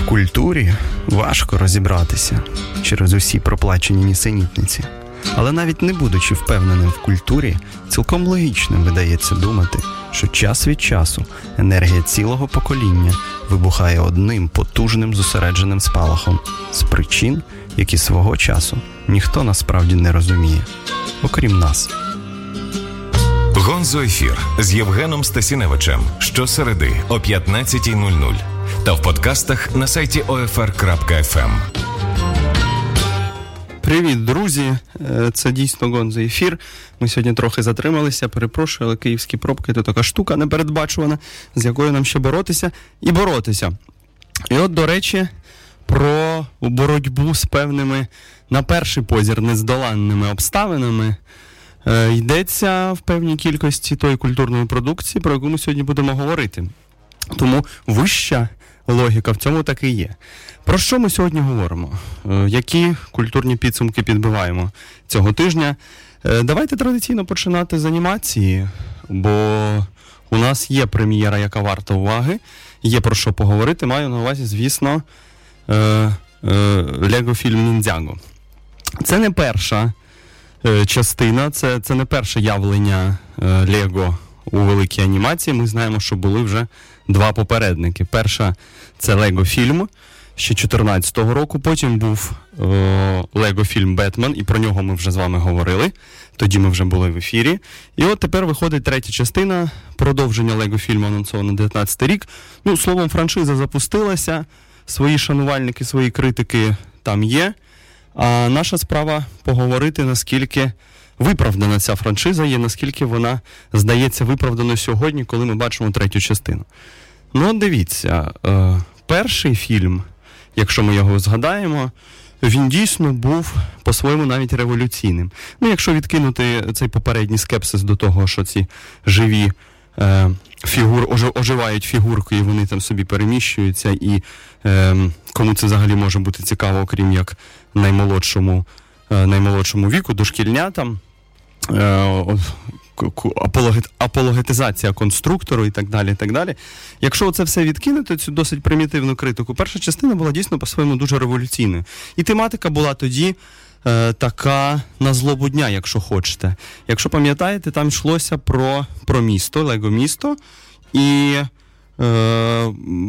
В культурі важко розібратися через усі проплачені нісенітниці. Але навіть не будучи впевненим в культурі, цілком логічним видається думати, що час від часу енергія цілого покоління вибухає одним потужним зосередженим спалахом з причин, які свого часу ніхто насправді не розуміє, окрім нас. Гонзо ефір з Євгеном Стасіневичем щосереди о 15.00 та в подкастах на сайті OFR.FM. Привіт, друзі! Е, це дійсно Гонзо ефір. Ми сьогодні трохи затрималися. Перепрошую, але київські пробки це така штука непередбачувана, з якою нам ще боротися і боротися. І от, до речі, про боротьбу з певними, на перший позір, нездоланними обставинами. Е, йдеться в певній кількості тої культурної продукції, про яку ми сьогодні будемо говорити. Тому вища логіка в цьому таки є. Про що ми сьогодні говоримо? Е, які культурні підсумки підбиваємо цього тижня? Е, давайте традиційно починати з анімації, бо у нас є прем'єра, яка варта уваги, є про що поговорити. Маю на увазі, звісно, Лего фільм Ніндзяго. Це не перша частина, це це не перше явлення Лего у великій анімації. Ми знаємо, що були вже два попередники. Перша це Лего фільм ще 2014 року. Потім був Лего фільм Бетмен, і про нього ми вже з вами говорили. Тоді ми вже були в ефірі. І от тепер виходить третя частина продовження Лего фільму анонсовано 19 рік. Ну, словом, франшиза запустилася. Свої шанувальники, свої критики там є. А наша справа поговорити, наскільки виправдана ця франшиза є, наскільки вона здається виправданою сьогодні, коли ми бачимо третю частину. Ну, дивіться, е, перший фільм, якщо ми його згадаємо, він дійсно був по-своєму навіть революційним. Ну, якщо відкинути цей попередній скепсис до того, що ці живі е, фігур, оживають фігурки, і вони там собі переміщуються, і е, кому це взагалі може бути цікаво, окрім як наймолодшому, е, наймолодшому віку, дошкільнятам. Апологетизація конструктору і так далі. і так далі. Якщо це все відкинути, цю досить примітивну критику, перша частина була дійсно по-своєму дуже революційною. І тематика була тоді е, така на злобу дня, якщо хочете. Якщо пам'ятаєте, там йшлося про про місто, лего-місто. І е,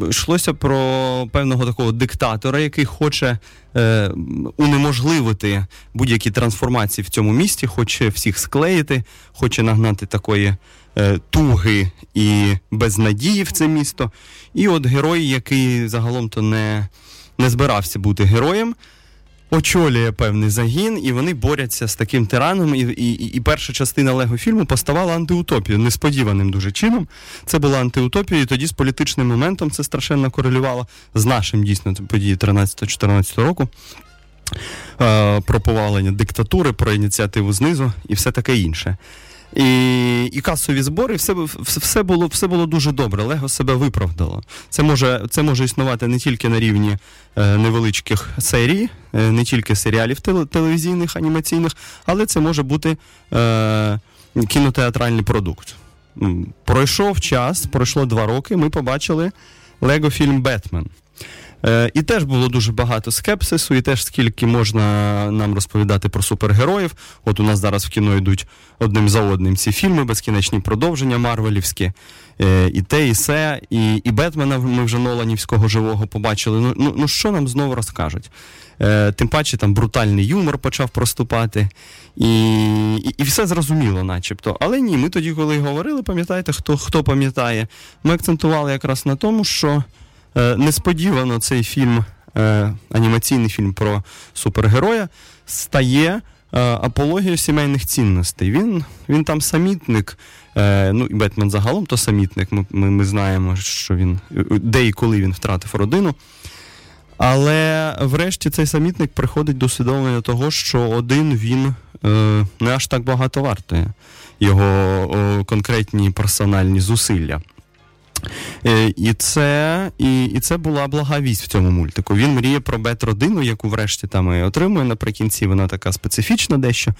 йшлося про певного такого диктатора, який хоче е, унеможливити будь-які трансформації в цьому місті, хоче всіх склеїти, хоче нагнати такої е, туги і безнадії в це місто. І от герой, який загалом то не, не збирався бути героєм очолює певний загін, і вони борються з таким тираном. І і, і перша частина Лего фільму поставала антиутопію несподіваним дуже чином. Це була антиутопія, і тоді з політичним моментом це страшенно корелювало з нашим дійсно події 13-14 року. Е, про повалення диктатури, про ініціативу знизу і все таке інше. І і касові збори, все все, було все було дуже добре. Лего себе виправдало. Це може це може існувати не тільки на рівні е, невеличких серій, е, не тільки серіалів телевізійних, анімаційних, але це може бути е, кінотеатральний продукт. Пройшов час, пройшло два роки. Ми побачили Лего фільм Бетмен. Е, і теж було дуже багато скепсису, і теж скільки можна нам розповідати про супергероїв. От у нас зараз в кіно йдуть одним за одним ці фільми, безкінечні продовження Марвелівські, е, і те, і се, і і Бетмена ми вже Ноланівського живого побачили. Ну, ну, ну що нам знову розкажуть? Е, Тим паче там брутальний юмор почав проступати, і і, і все зрозуміло, начебто. Але ні, ми тоді, коли говорили, пам'ятаєте, хто хто пам'ятає, ми акцентували якраз на тому, що. Е, несподівано цей фільм, е, анімаційний фільм про супергероя, стає е, апологією сімейних цінностей. Він він там самітник. Ну і Бетмен загалом то самітник. Ми, ми, ми знаємо, що він де і коли він втратив родину. Але врешті цей самітник приходить до усвідомлення того, що один він не аж так багато вартує його конкретні персональні зусилля. Е, і це і, і це була блага вість в цьому мультику. Він мріє про бет-родину, яку врешті там і отримує наприкінці. Вона така специфічна дещо,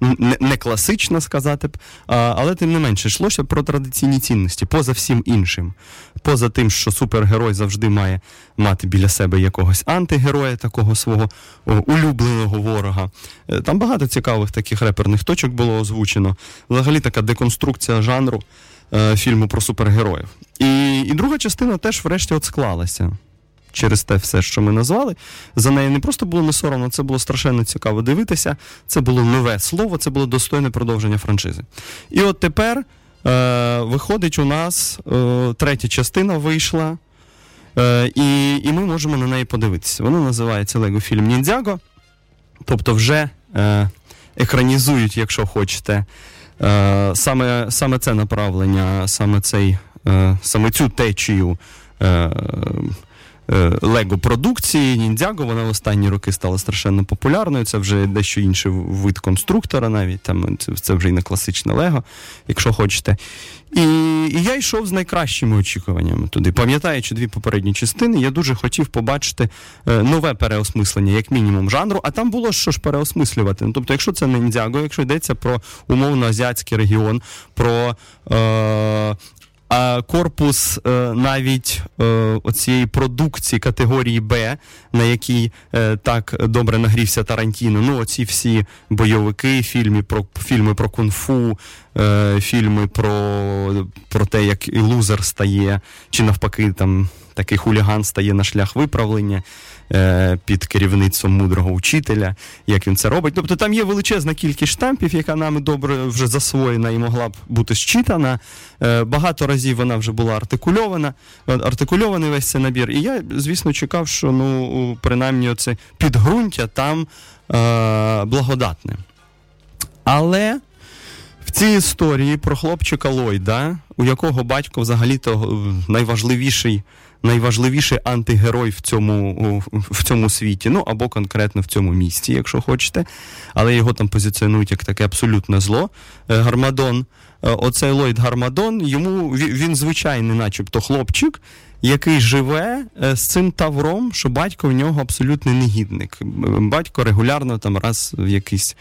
не, не класична сказати б, але тим не менше йшлося про традиційні цінності, поза всім іншим. Поза тим, що супергерой завжди має мати біля себе якогось антигероя, такого свого улюбленого ворога. Е, там багато цікавих таких реперних точок було озвучено. Взагалі така деконструкція жанру. Е, фільму про супергероїв. І і друга частина теж, врешті, от склалася через те все, що ми назвали. За нею не просто було не соромно, це було страшенно цікаво дивитися. Це було нове слово, це було достойне продовження франшизи. І от тепер е, виходить, у нас е, третя частина вийшла. Е, і і ми можемо на неї подивитися. Вона називається Лего фільм Ніндзяго. Тобто, вже е, екранізують, якщо хочете, саме саме це направлення, саме цей, е, саме цю течію е, лего продукції ніндзяго, вона в останні роки стала страшенно популярною. Це вже дещо інший вид конструктора, навіть там це, це вже і не класичне Лего, якщо хочете. І і я йшов з найкращими очікуваннями туди. Пам'ятаючи дві попередні частини, я дуже хотів побачити е, нове переосмислення, як мінімум, жанру, а там було що ж переосмислювати. Ну, Тобто, якщо це не Індіаго, якщо йдеться про умовно азіатський регіон, про е, а корпус е, навіть е, оцієї продукції категорії Б, на якій е, так добре нагрівся Тарантіно. Ну, оці всі бойовики, фільми про фільми про кунг-фу, фільми про про те, як лузер стає, чи навпаки, там такий хуліган стає на шлях виправлення під керівництвом мудрого учителя, як він це робить. Тобто там є величезна кількість штампів, яка нами добре вже засвоєна і могла б бути щитана. Е, багато разів вона вже була артикульована, артикульований весь цей набір. І я, звісно, чекав, що ну, принаймні оце підґрунтя там е, благодатне. Але. В цій історії про хлопчика Лойда, у якого батько взагалі-то найважливіший найважливіший антигерой в цьому в цьому світі, ну або конкретно в цьому місті, якщо хочете. Але його там позиціонують як таке абсолютне зло. Е, Гармадон, е, оцей Ллойд Гармадон, йому він звичайний, начебто, хлопчик. Який живе е, з цим тавром, що батько в нього абсолютний негідник. Батько регулярно там раз в якийсь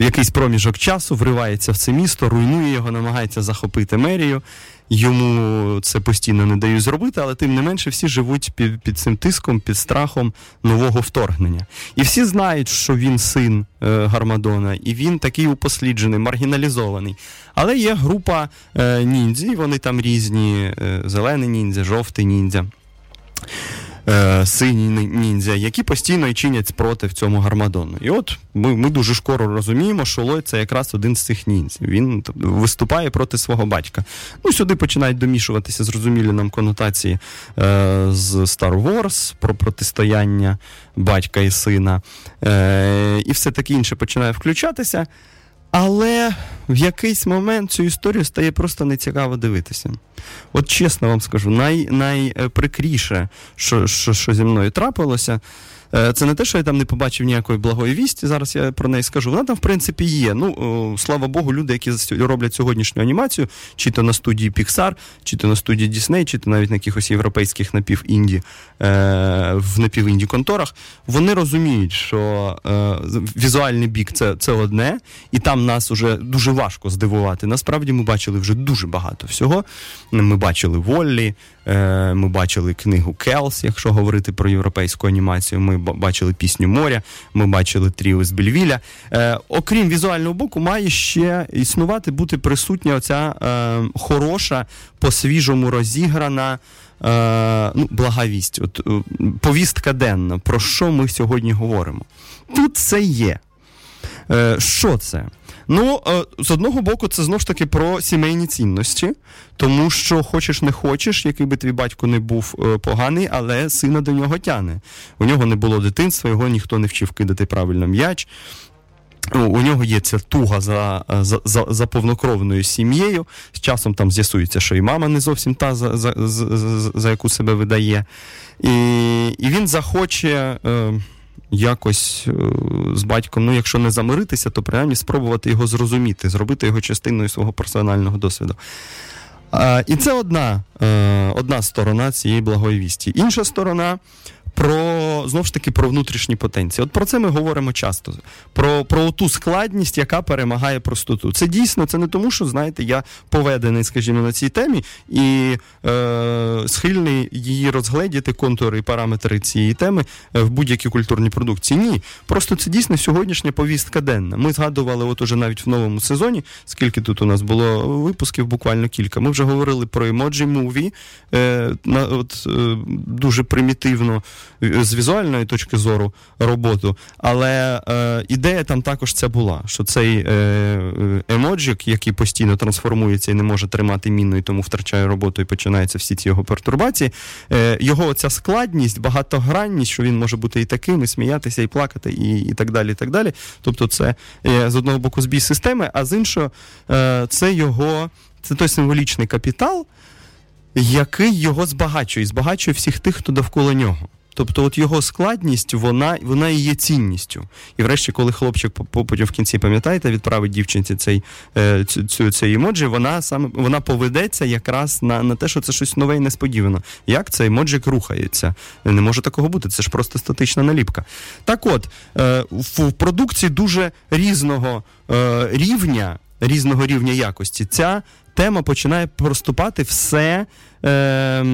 в якийсь проміжок часу вривається в це місто, руйнує його, намагається захопити мерію йому це постійно не дають зробити, але тим не менше всі живуть під під цим тиском, під страхом нового вторгнення. І всі знають, що він син е, Гармадона, і він такий упосліджений, маргіналізований. Але є група е, ніндзі, вони там різні: е, зелений ніндзя, жовтий ніндзя е, сині ніндзя, які постійно і чинять спротив цьому гармадону. І от ми ми дуже скоро розуміємо, що Лой це якраз один з цих ніндзів. Він виступає проти свого батька. Ну, Сюди починають домішуватися зрозумілі нам конотації е, з Star Wars про протистояння батька і сина. Е, І все таке інше починає включатися. Але в якийсь момент цю історію стає просто нецікаво дивитися. От чесно вам скажу, най, найприкріше, що, що, що зі мною трапилося. Е, це не те, що я там не побачив ніякої благої вісті. Зараз я про неї скажу. Вона там, в принципі, є. Ну, слава Богу, люди, які роблять сьогоднішню анімацію, чи то на студії Pixar, чи то на студії Disney, чи то навіть на якихось європейських напівінді е, в напівінді конторах, вони розуміють, що е, візуальний бік це, це одне, і там нас вже дуже важко здивувати. Насправді ми бачили вже дуже багато всього. Ми бачили Воллі, Е, ми бачили книгу Келс, якщо говорити про європейську анімацію. Ми бачили пісню моря, ми бачили тріо з Бельвіля. Е, окрім візуального боку, має ще існувати, бути присутня оця е, хороша, по-свіжому розіграна. ну, Благовість, от повістка денна, про що ми сьогодні говоримо. Тут це є. Що це? Ну, е, з одного боку, це знову ж таки про сімейні цінності, тому що хочеш не хочеш, який би твій батько не був е, поганий, але сина до нього тяне. У нього не було дитинства, його ніхто не вчив кидати правильно м'яч. У нього є ця туга за за, за, за повнокровною сім'єю. З часом там з'ясується, що і мама не зовсім та, за за, за, за яку себе видає. І і він захоче. Е, якось е, з батьком, ну якщо не замиритися, то принаймні спробувати його зрозуміти, зробити його частиною свого персонального досвіду. І це одна, одна сторона цієї благої вісті. Інша сторона про знову ж таки про внутрішні потенції. От про це ми говоримо часто. Про про ту складність, яка перемагає простоту. Це дійсно це не тому, що знаєте, я поведений, скажімо, на цій темі і е, схильний її розгледіти, контури і параметри цієї теми е, в будь-якій культурній продукції. Ні, просто це дійсно сьогоднішня повістка денна. Ми згадували, от уже навіть в новому сезоні, скільки тут у нас було випусків, буквально кілька. Ми вже говорили про емоджі муві, е, от, е, дуже примітивно з візуальної точки зору роботу. Але е, ідея там також ця була, що цей е, емоджик, який постійно трансформується і не може тримати міну, і тому втрачає роботу і починаються всі ці його пертурбації. Е, Його ця складність, багатогранність, що він може бути і таким, і сміятися, і плакати, і і так далі. і так далі. Тобто, це е, з одного боку збій системи, а з іншого, е, це його це той символічний капітал. Який його збагачує, збагачує всіх тих, хто довкола нього. Тобто, от його складність, вона вона і є цінністю. І врешті, коли хлопчик потім в кінці, пам'ятаєте, відправить дівчинці цей е, цю, цей емоджі, вона саме вона поведеться якраз на на те, що це щось нове і несподівано. Як цей емоджик рухається? Не може такого бути, це ж просто статична наліпка. Так от, е, в продукції дуже різного е, рівня, різного рівня якості, ця тема починає проступати все е,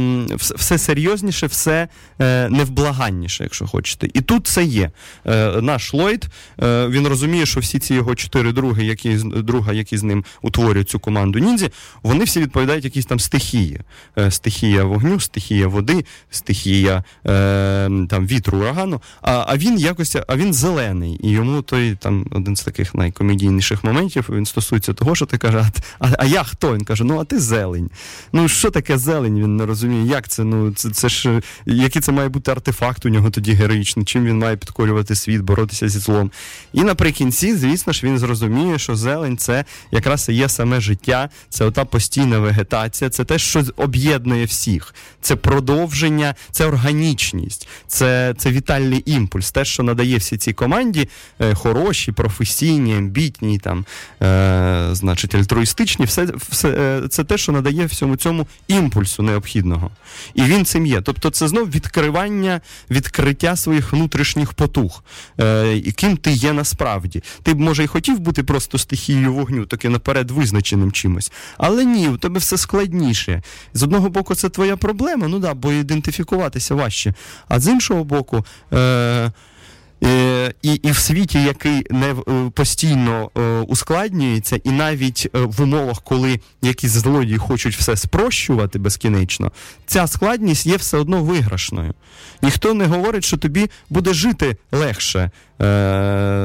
все серйозніше, все е, невблаганніше, якщо хочете. І тут це є. Е, Наш Ллойд, е, він розуміє, що всі ці його чотири други, які друга, які з ним утворюють цю команду ніндзі, вони всі відповідають якісь там стихії. Е, стихія вогню, стихія води, стихія е, там вітру, урагану. А а він якось а він зелений. І йому той там один з таких найкомедійніших моментів він стосується того, що ти каже, а, а я хто? Він каже: Ну, а ти зелень. Ну що таке зелень? Зелень, він не розуміє, як це. Ну це це ж який це має бути артефакт у нього тоді героїчний, чим він має підкорювати світ, боротися зі злом. І наприкінці, звісно ж, він зрозуміє, що зелень це якраз і є саме життя, це ота постійна вегетація, це те, що об'єднує всіх. Це продовження, це органічність, це це вітальний імпульс, те, що надає всій цій команді е, хороші, професійні, амбітні, там, е, значить, альтруїстичні, все, все е, це те, що надає всьому цьому імпульс ресурсу необхідного. І він цим є. Тобто, це знов відкривання, відкриття своїх внутрішніх потуг, е, ким ти є насправді. Ти б, може, і хотів бути просто стихією вогню, таки наперед визначеним чимось. Але ні, у тебе все складніше. З одного боку, це твоя проблема, ну да, бо ідентифікуватися важче. А з іншого боку, Е, і і в світі, який не е, постійно е, ускладнюється, і навіть в умовах, коли якісь злодії хочуть все спрощувати безкінечно, ця складність є все одно виграшною. Ніхто не говорить, що тобі буде жити легше е,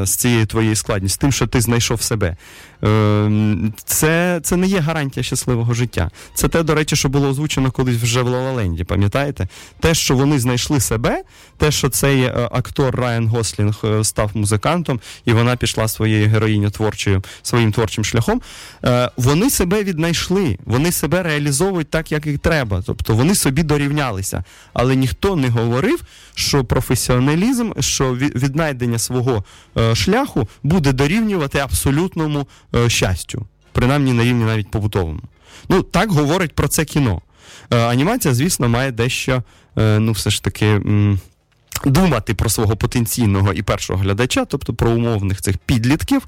з цією твоєю складністю, з тим, що ти знайшов себе. Е, Це це не є гарантія щасливого життя. Це те, до речі, що було озвучено колись вже в Лалаленді, пам'ятаєте? Те, що вони знайшли себе, те, що цей е, актор Райан Гослінг е, став музикантом, і вона пішла своєю героїню творчою, своїм творчим шляхом, вони себе віднайшли, вони себе реалізовують так, як і треба. Тобто вони собі дорівнялися. Але ніхто не говорив, що професіоналізм, що віднайдення свого е, шляху буде дорівнювати абсолютному е, щастю, принаймні на рівні навіть побутовому. Ну, так говорить про це кіно. Е, анімація, звісно, має дещо, ну, все ж таки. Думати про свого потенційного і першого глядача, тобто про умовних цих підлітків,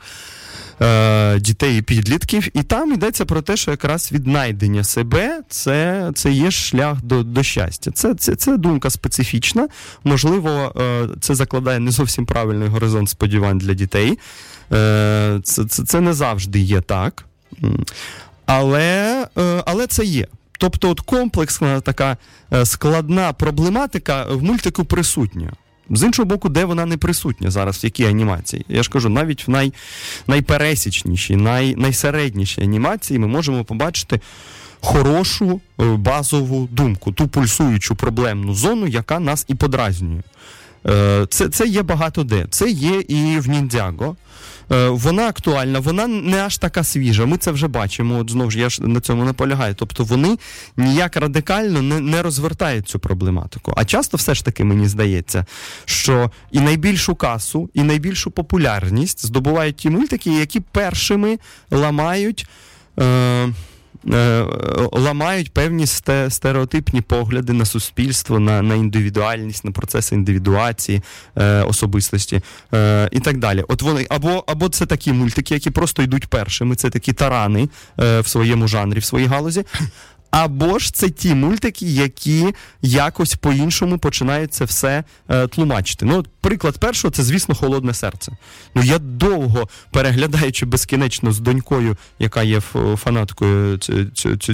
е, дітей і підлітків, і там йдеться про те, що якраз віднайдення себе це це є шлях до до щастя. Це це, це думка специфічна. Можливо, е, це закладає не зовсім правильний горизонт сподівань для дітей. Е, Це, це, це не завжди є так. Але, е, Але це є. Тобто, от комплексна така е, складна проблематика в мультику присутня. З іншого боку, де вона не присутня зараз, в якій анімації. Я ж кажу, навіть в най, найпересічнішій, най, найсереднішій анімації ми можемо побачити хорошу е, базову думку, ту пульсуючу проблемну зону, яка нас і подразнює. Е, це це є багато де. Це є і в Ніндзяго. Е, вона актуальна, вона не аж така свіжа. Ми це вже бачимо. От знову ж я ж на цьому наполягаю. Тобто вони ніяк радикально не не розвертають цю проблематику. А часто все ж таки мені здається, що і найбільшу касу, і найбільшу популярність здобувають ті мультики, які першими ламають. Е, ламають певні стереотипні погляди на суспільство, на на індивідуальність, на процеси індивідуації е, особистості е, і так далі. От вони або або це такі мультики, які просто йдуть першими. Це такі тарани е, в своєму жанрі, в своїй галузі. Або ж це ті мультики, які якось по-іншому починають це все е, тлумачити. Ну, от приклад першого це, звісно, холодне серце. Ну я довго переглядаючи безкінечно з донькою, яка є фанаткою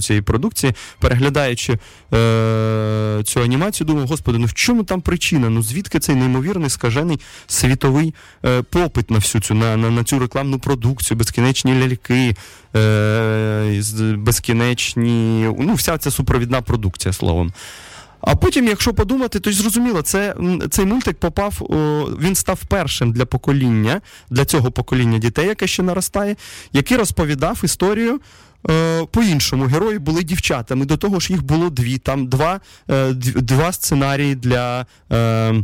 цієї продукції, переглядаючи е, цю анімацію, думав, господи, ну в чому там причина? Ну звідки цей неймовірний скажений світовий е, попит на всю цю на, на, на цю рекламну продукцію, безкінечні ляльки, е, безкінечні ну, вся ця супровідна продукція словом. А потім, якщо подумати, то зрозуміло, це цей мультик попав, він став першим для покоління, для цього покоління дітей, яке ще наростає, який розповідав історію. Е, по-іншому герої були дівчатами. До того ж, їх було дві. Там два е, два сценарії для е,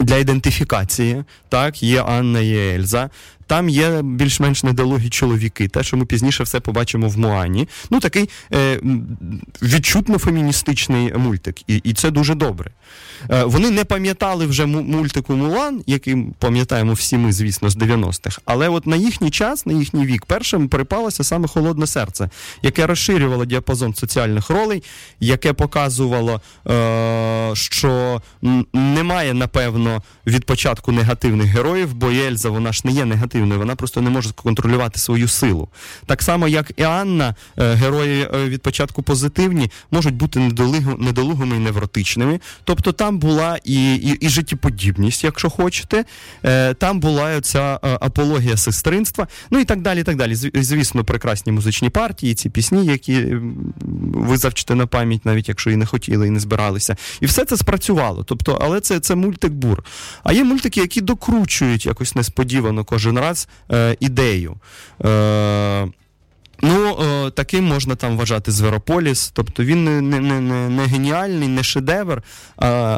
для ідентифікації. Так, Є Анна і Ельза. Там є більш-менш недолугі чоловіки, те, що ми пізніше все побачимо в Муані. Ну, такий е, відчутно феміністичний мультик, і і це дуже добре. Е, Вони не пам'ятали вже мультику Мулан, який пам'ятаємо всі ми, звісно, з 90-х. Але от на їхній час, на їхній вік, першим припалося саме холодне серце, яке розширювало діапазон соціальних ролей, яке показувало, е, що немає, напевно, від початку негативних героїв, бо Єльза, вона ж не є негативною негативною, вона просто не може контролювати свою силу. Так само, як і Анна, е, герої е, від початку позитивні, можуть бути недолугими і невротичними. Тобто там була і і, і життєподібність, якщо хочете, е, там була ця апологія сестринства, ну і так далі. і так далі. Звісно, прекрасні музичні партії, ці пісні, які ви завчите на пам'ять, навіть якщо і не хотіли, і не збиралися. І все це спрацювало. Тобто, Але це це мультик бур. А є мультики, які докручують якось несподівано кожен раз е, ідею. Е, Ну, е, таким можна там вважати Зверополіс. Тобто він не не, не, не геніальний, не шедевр,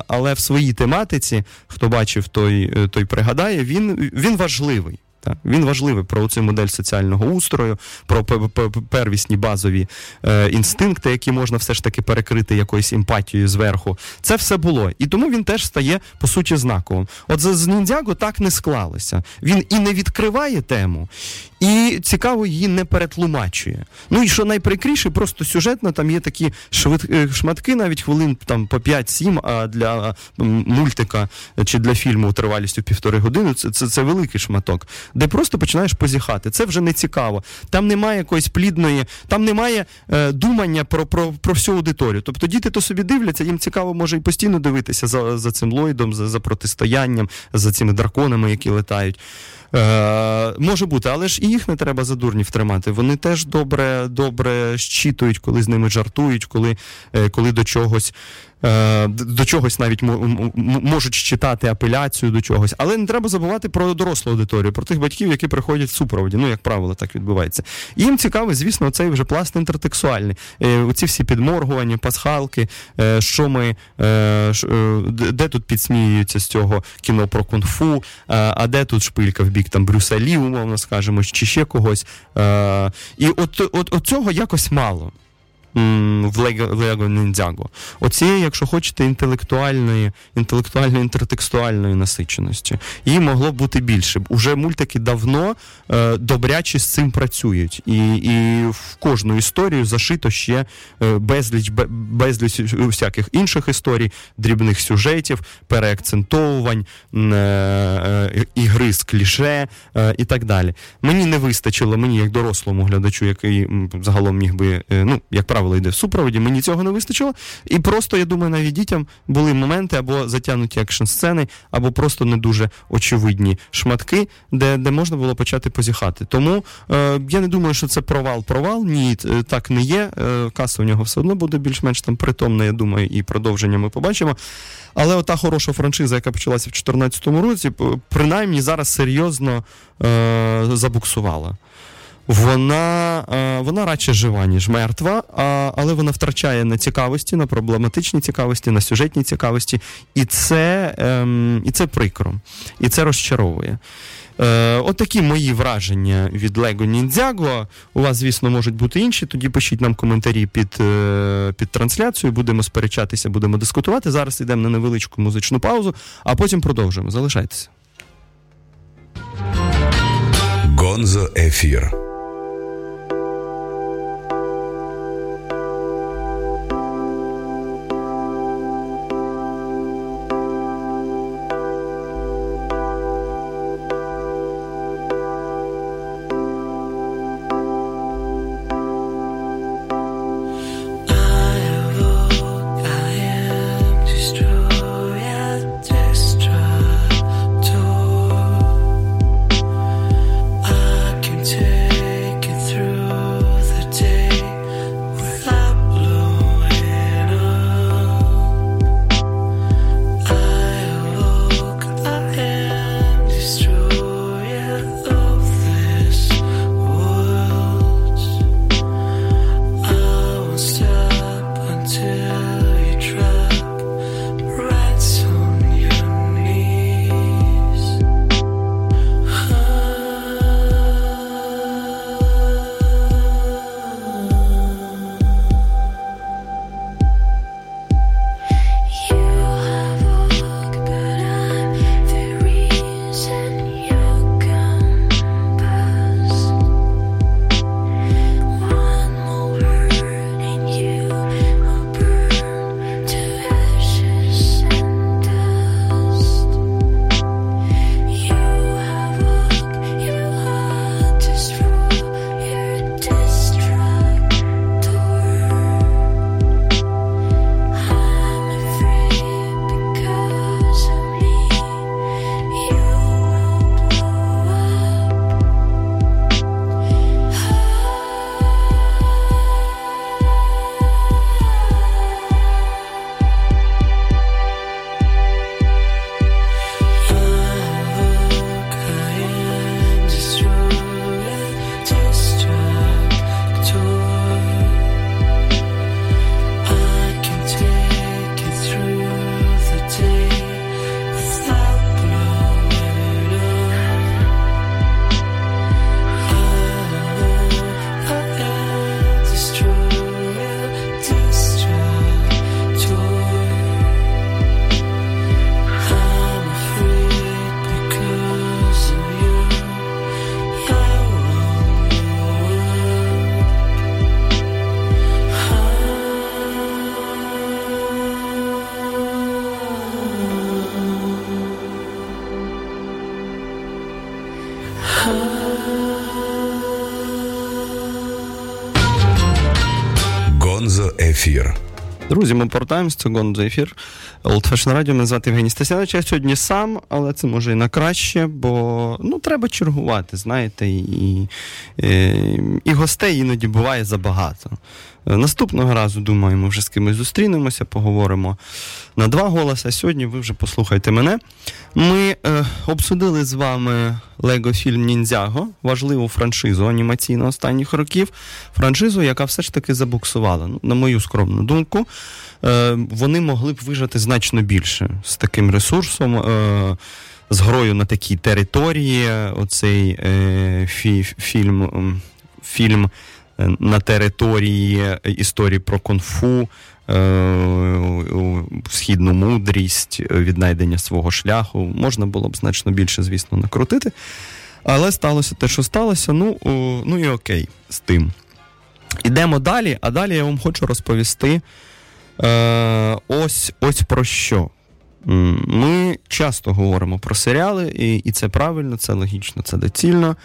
але в своїй тематиці, хто бачив, той той пригадає, він, він важливий. Так? Він важливий про цю модель соціального устрою, про первісні базові е, інстинкти, які можна все ж таки перекрити якоюсь емпатією зверху. Це все було. І тому він теж стає, по суті, знаковим. От з Ніндзяго так не склалося. Він і не відкриває тему, і цікаво її не перетлумачує. Ну і що найприкріше, просто сюжетно там є такі швид... Е, шматки, навіть хвилин там по 5-7, а для мультика чи для фільму тривалістю півтори години це, це, це великий шматок де просто починаєш позіхати. Це вже не цікаво. Там немає якоїсь плідної, там немає е, думання про про, про всю аудиторію. Тобто діти то собі дивляться, їм цікаво може і постійно дивитися за за цим Ллойдом, за, за протистоянням, за цими драконами, які летають. Е, Може бути, але ж і їх не треба за дурнів тримати. Вони теж добре добре щитують, коли з ними жартують, коли, е, коли до чогось. Е, до чогось навіть можуть читати апеляцію до чогось, але не треба забувати про дорослу аудиторію, про тих батьків, які приходять в супроводі. Ну, як правило, так відбувається. Їм цікавий, звісно, цей вже пласт інтертексуальний. Е, оці всі підморгування, пасхалки, е, що ми де тут підсміюються з цього кіно про кунг-фу, а де тут шпилька в бік там Брюса умовно скажемо, чи ще когось. І от, от, от цього якось мало в Лего Ніндзяго. Оцієї, якщо хочете, інтелектуальної, інтелектуальної інтертекстуальної насиченості. Її могло бути більше. Уже мультики давно е, добряче з цим працюють. І і в кожну історію зашито ще е, безліч безліч всяких інших історій, дрібних сюжетів, переакцентовувань, е, ігри з кліше і так далі. Мені не вистачило, мені як дорослому глядачу, який загалом міг би, ну, як правило, правило, йде в супроводі, мені цього не вистачило. І просто, я думаю, навіть дітям були моменти або затягнуті екшн-сцени, або просто не дуже очевидні шматки, де де можна було почати позіхати. Тому е, я не думаю, що це провал-провал. Ні, е, так не є. Е, каса у нього все одно буде більш-менш там притомна, я думаю, і продовження ми побачимо. Але ота хороша франшиза, яка почалася в 2014 році, принаймні зараз серйозно е, забуксувала. Вона е, вона радше жива, ніж мертва, але вона втрачає на цікавості, на проблематичній цікавості, на сюжетній цікавості. І це ем, і це прикро, і це розчаровує. Е, От такі мої враження від Lego Ninjago. У вас, звісно, можуть бути інші. Тоді пишіть нам коментарі під е, під трансляцією, будемо сперечатися, будемо дискутувати. Зараз йдемо на невеличку музичну паузу, а потім продовжуємо. Залишайтеся. Гонзо ефір. Друзі, ми повертаємося, це Гонзо ефір. Old Fashion Radio, мене звати Євгеній Стасянович. Я сьогодні сам, але це може і на краще, бо ну, треба чергувати, знаєте, і, і, і гостей іноді буває забагато. Наступного разу, думаю, ми вже з кимось зустрінемося, поговоримо на два голоси. Сьогодні ви вже послухайте мене. Ми е, обсудили з вами Лего фільм Ніндзяго, важливу франшизу анімаційно останніх років. Франшизу, яка все ж таки забуксувала. Ну, На мою скромну думку, е, вони могли б вижити значно більше з таким ресурсом. Е, з грою на такій території, оцей е, фі, фільм фільм на території історії про конфу, е, східну мудрість, віднайдення свого шляху. Можна було б значно більше, звісно, накрутити. Але сталося те, що сталося. Ну, ну і окей, з тим. Ідемо далі, а далі я вам хочу розповісти е, ось ось про що. Ми часто говоримо про серіали, і і це правильно, це логічно, це доцільно.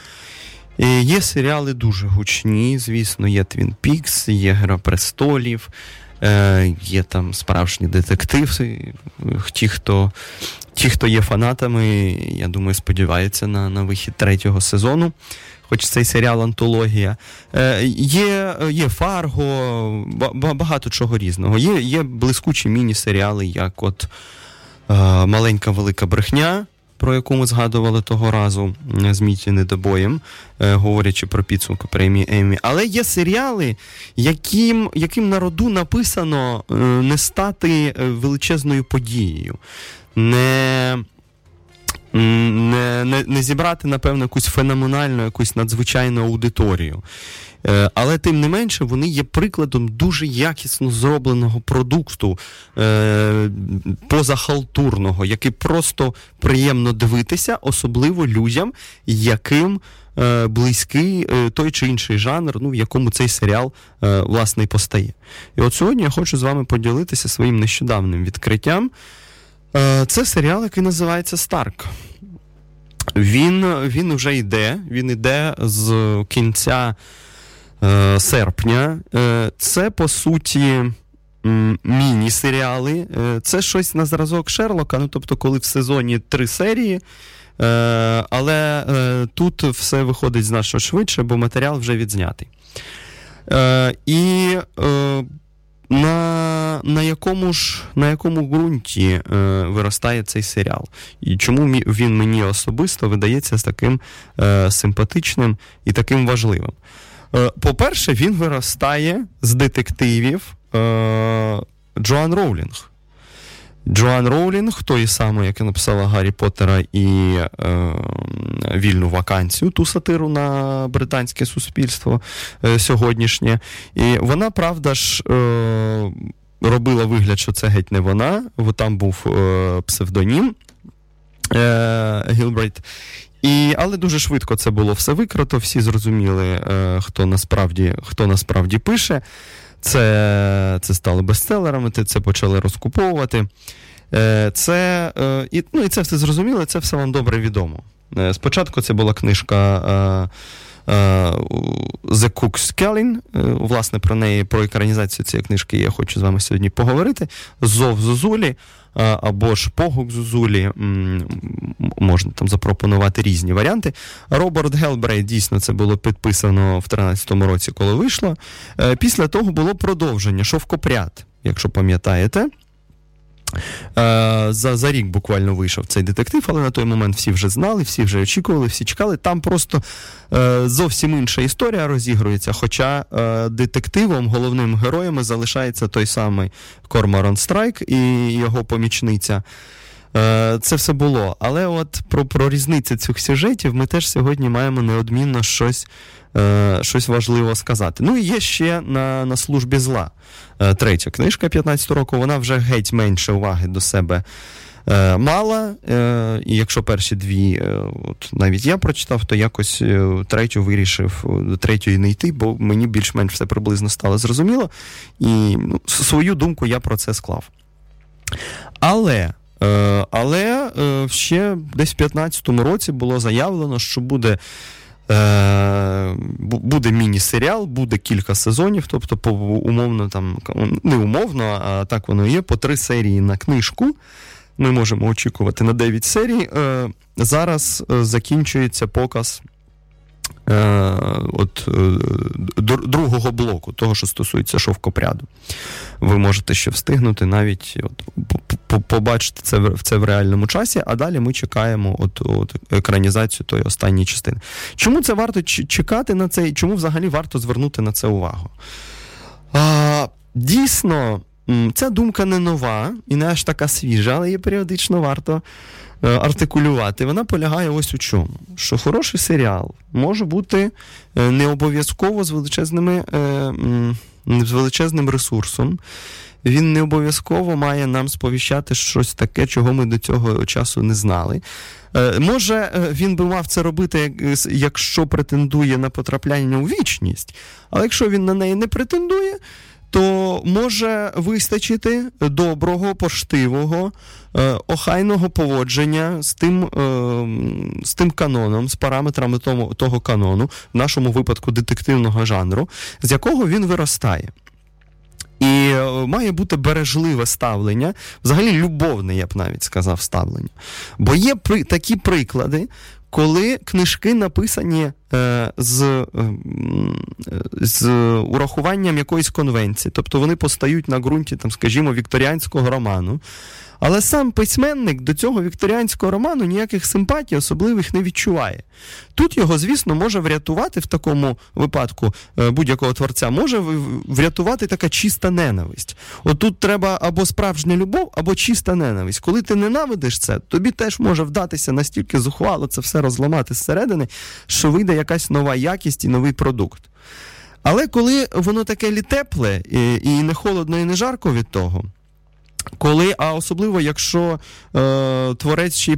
І Є серіали дуже гучні, звісно, є Твін Пікс, є Гра престолів, е, є там справжні детективи. Ті, хто ті, хто є фанатами, я думаю, сподіваються на на вихід третього сезону. Хоч цей серіал антологія. Е, Є є Фарго, багато чого різного. Є є блискучі міні-серіали, як от е, Маленька велика брехня про яку ми згадували того разу з Міті Недобоєм, е, говорячи про підсумки премії Еммі. Але є серіали, яким яким народу написано е, не стати е, величезною подією, не не, не, не зібрати, напевно, якусь феноменальну, якусь надзвичайну аудиторію. Е, але тим не менше вони є прикладом дуже якісно зробленого продукту е, позахалтурного, який просто приємно дивитися, особливо людям, яким е, близький той чи інший жанр, ну в якому цей серіал власне і постає. І от сьогодні я хочу з вами поділитися своїм нещодавним відкриттям. Це серіал, який називається Старк. Він він вже йде, він йде з кінця серпня. Е, це по суті. Міні-серіали. Е, це щось на зразок Шерлока, ну тобто, коли в сезоні три серії. Але тут все виходить значно швидше, бо матеріал вже відзнятий. І на на, якому ж на якому ґрунті виростає цей серіал? І чому він мені особисто видається таким симпатичним і таким важливим? Е, по-перше, він виростає з детективів е, Джоан Роулінг. Джоан Роулінг, той самий, який написала Гаррі Поттера і е, вільну вакансію, ту сатиру на британське суспільство е, сьогоднішнє. І вона, правда ж, е, робила вигляд, що це геть не вона, бо там був е, псевдонім Гілбрейт. І, Але дуже швидко це було все викрито, всі зрозуміли, е, хто насправді хто насправді пише. Це це стало бестселерами, це почали розкуповувати. Е, це, е, і, ну, і це все зрозуміло, це все вам добре відомо. Спочатку це була книжка. The Cook's Kelly, власне, про неї, про екранізацію цієї книжки я хочу з вами сьогодні поговорити. Зов Зозулі або ж Погук Зузулі, можна там запропонувати різні варіанти. Роберт Гелбрей, дійсно, це було підписано в 2013 році, коли вийшло. Е, після того було продовження Шовкопряд, якщо пам'ятаєте. Е, за за рік буквально вийшов цей детектив, але на той момент всі вже знали, всі вже очікували, всі чекали. Там просто е, зовсім інша історія розігрується. Хоча е, детективом, головним героєм залишається той самий Корморан Страйк і його помічниця. Е, Це все було. Але от про про різницю цих сюжетів ми теж сьогодні маємо неодмінно щось е, щось важливо сказати. Ну і є ще на на службі зла. Е, третя книжка 15 року, вона вже геть менше уваги до себе. Мала, і якщо перші дві, от навіть я прочитав, то якось третю вирішив до третьої не йти, бо мені більш-менш все приблизно стало зрозуміло. І ну, свою думку я про це склав. Але але ще десь в 2015 році було заявлено, що буде Е, буде міні-серіал, буде кілька сезонів, тобто, по умовно там не умовно, а так воно є, по три серії на книжку. Ми можемо очікувати на 9 серій. Е, зараз е, закінчується показ Е, от, е, другого блоку, того, що стосується шовкопряду. Ви можете ще встигнути навіть от, побачити це в це в реальному часі, а далі ми чекаємо от, от екранізацію тої останньої частини. Чому це варто чекати на це і чому взагалі варто звернути на це увагу? А, Дійсно, ця думка не нова і не аж така свіжа, але її періодично варто. Е, артикулювати, вона полягає ось у чому. Що хороший серіал може бути е, не обов'язково з величезними, е, з величезним ресурсом. Він не обов'язково має нам сповіщати щось таке, чого ми до цього часу не знали. Може, він би мав це робити, якщо претендує на потрапляння у вічність, але якщо він на неї не претендує, то може вистачити доброго, поштивого, е, охайного поводження з тим е, з тим каноном, з параметрами того, того канону, в нашому випадку детективного жанру, з якого він виростає. І е, має бути бережливе ставлення, взагалі любовне, я б навіть сказав, ставлення. Бо є при, такі приклади, коли книжки написані е, з е, з урахуванням якоїсь конвенції, тобто вони постають на ґрунті, там, скажімо, вікторіанського роману. Але сам письменник до цього вікторіанського роману ніяких симпатій особливих не відчуває. Тут його, звісно, може врятувати в такому випадку е, будь-якого творця, може врятувати така чиста ненависть. От тут треба або справжня любов, або чиста ненависть. Коли ти ненавидиш це, тобі теж може вдатися настільки зухвало це все розламати зсередини, що вийде якась нова якість і новий продукт. Але коли воно таке літепле і не холодно, і не жарко від того. Коли, а особливо, якщо е, творець ще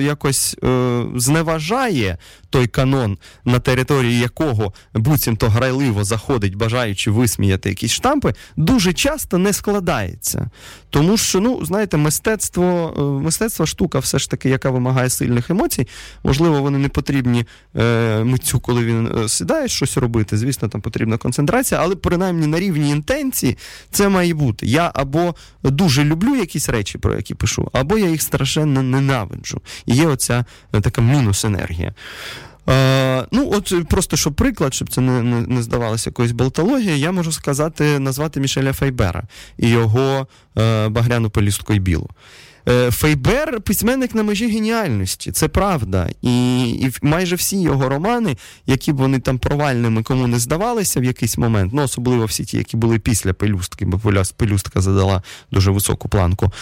якось е, зневажає той канон, на території якого буцімто грайливо заходить, бажаючи висміяти якісь штампи, дуже часто не складається. Тому що, ну, знаєте, мистецтво, е, мистецтво штука, все ж таки, яка вимагає сильних емоцій. Можливо, вони не потрібні е, митцю, коли він е, сідає щось робити. Звісно, там потрібна концентрація, але принаймні на рівні інтенції це має бути. Я або дуже люблю якісь речі, про які пишу, або я їх страшенно ненавиджу. І є оця е, така мінус енергія. Е, ну, от просто щоб приклад, щоб це не не, не здавалося якоюсь болтологією, я можу сказати, назвати Мішеля Фейбера і його е, багряну полістку і білу. Е, Фейбер письменник на межі геніальності, це правда. І і майже всі його романи, які б вони там провальними кому не здавалися в якийсь момент, ну особливо всі ті, які були після пелюстки, бо пелюстка задала дуже високу планку.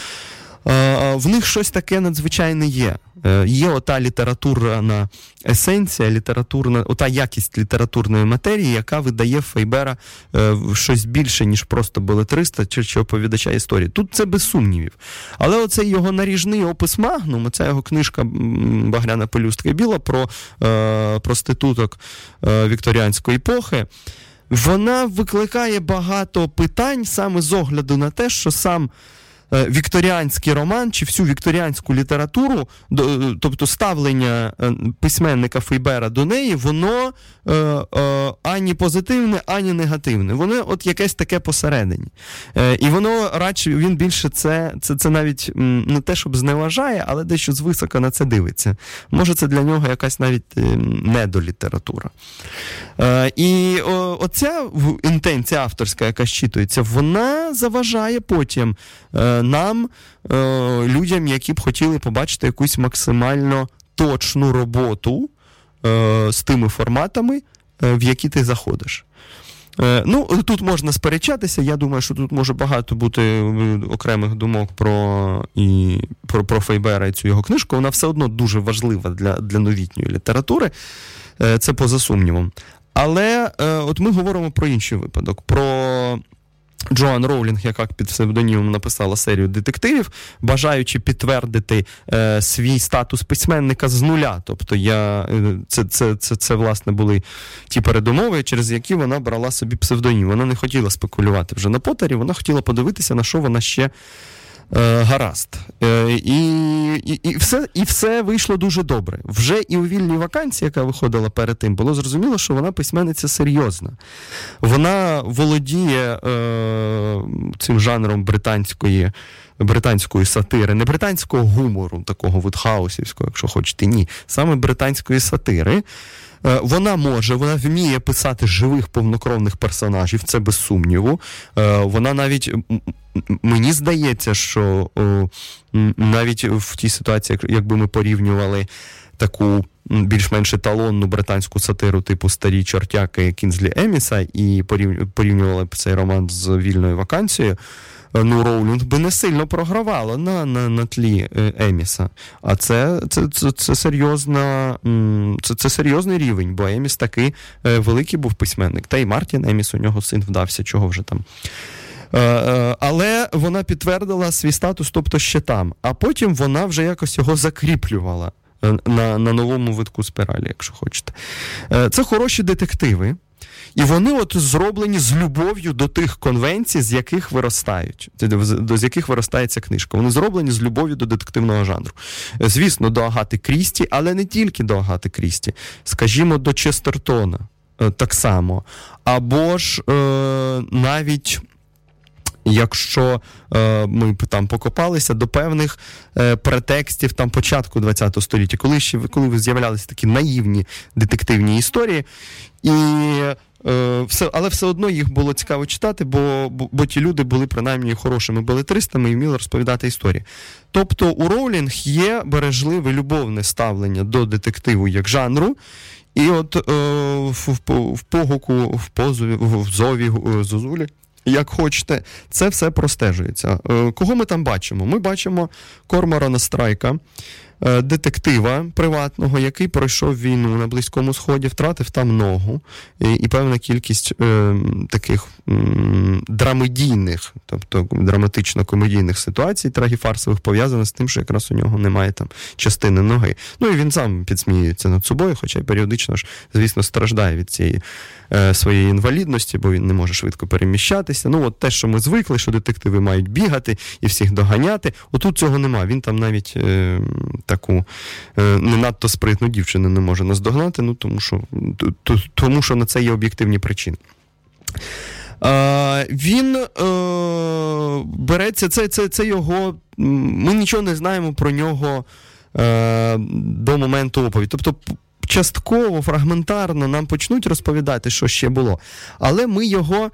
Е, в них щось таке надзвичайне є. Е, є ота літературна есенція, літературна, ота якість літературної матерії, яка видає Фейбера е, щось більше, ніж просто белетриста чи, чи оповідача історії. Тут це без сумнівів. Але оцей його наріжний опис Магнум, оця його книжка Багряна Пелюстка Біла про е, проституток е, вікторіанської епохи. Вона викликає багато питань саме з огляду на те, що сам Е, вікторіанський роман чи всю вікторіанську літературу, е, тобто ставлення е, письменника Фейбера до неї, воно ані позитивне, ані негативне. Воно от якесь таке посередині. І воно радше він більше це це, це навіть не те, щоб зневажає, але дещо звисока на це дивиться. Може, це для нього якась навіть недолітература. І оця інтенція авторська, яка щитується, вона заважає потім нам, е, людям, які б хотіли побачити якусь максимально точну роботу е, з тими форматами, е, в які ти заходиш. Ну, Тут можна сперечатися. Я думаю, що тут може багато бути окремих думок про і про, про Фейбера і цю його книжку. Вона все одно дуже важлива для для новітньої літератури. Це поза сумнівом. Але от ми говоримо про інший випадок. про Джоан Роулінг, яка під псевдонімом написала серію детективів, бажаючи підтвердити е, свій статус письменника з нуля. Тобто я, е, це, це, це, це, власне, були ті передумови, через які вона брала собі псевдонім. Вона не хотіла спекулювати вже на потері, вона хотіла подивитися, на що вона ще гаразд. Е, і і, і, все і все вийшло дуже добре. Вже і у вільній вакансії, яка виходила перед тим, було зрозуміло, що вона письменниця серйозна. Вона володіє е, цим жанром британської. Британської сатири, не британського гумору, такого вудхаусівського, якщо хочете, ні, саме британської сатири. Е, вона може, вона вміє писати живих повнокровних персонажів, це без сумніву. Е, вона навіть мені здається, що навіть в тій ситуації, якби ми порівнювали таку. Більш-менш еталонну британську сатиру, типу старі чортяки Кінзлі Еміса, і порівнювали цей роман з вільною вакансією. Е, ну, Роулінг би не сильно програвала на на, на тлі е, Еміса. А це це, це, це, серйозна, це, це серйозний рівень, бо Еміс такий е, великий був письменник. Та й Мартін Еміс, у нього син вдався, чого вже там. Але вона підтвердила свій статус, тобто ще там. А потім вона вже якось його закріплювала на на новому витку спіралі, якщо хочете. Це хороші детективи. І вони от зроблені з любов'ю до тих конвенцій, з яких виростають, до з яких виростає ця книжка. Вони зроблені з любов'ю до детективного жанру. Звісно, до Агати Крісті, але не тільки до Агати Крісті, скажімо, до Честертона е, так само. Або ж е, навіть Якщо е, ми там покопалися до певних е, претекстів там початку ХХ століття, коли ще коли з'являлися такі наївні детективні історії, і е, все, але все одно їх було цікаво читати, бо, бо бо, ті люди були принаймні хорошими балетристами і вміли розповідати історії. Тобто у Роулінг є бережливе любовне ставлення до детективу як жанру. І от е, в, в, в погуку, в позові, в зові е, Зозулі як хочете, це все простежується. Е, кого ми там бачимо? Ми бачимо Корморана Страйка, детектива приватного, який пройшов війну на Близькому Сході, втратив там ногу і, і певна кількість е, таких е, драмедійних, тобто драматично-комедійних ситуацій, трагіфарсових, пов'язаних з тим, що якраз у нього немає там частини ноги. Ну і він сам підсміюється над собою, хоча й періодично ж, звісно, страждає від цієї е, своєї інвалідності, бо він не може швидко переміщатися. Ну, от те, що ми звикли, що детективи мають бігати і всіх доганяти. Отут цього нема. Він там навіть. Таку е, не надто спритну дівчину не може наздогнати, ну тому що тому що на це є об'єктивні причини. Він е, береться, це це, це його. Ми нічого не знаємо про нього е, до моменту оповіді. Тобто, частково, фрагментарно нам почнуть розповідати, що ще було. Але ми його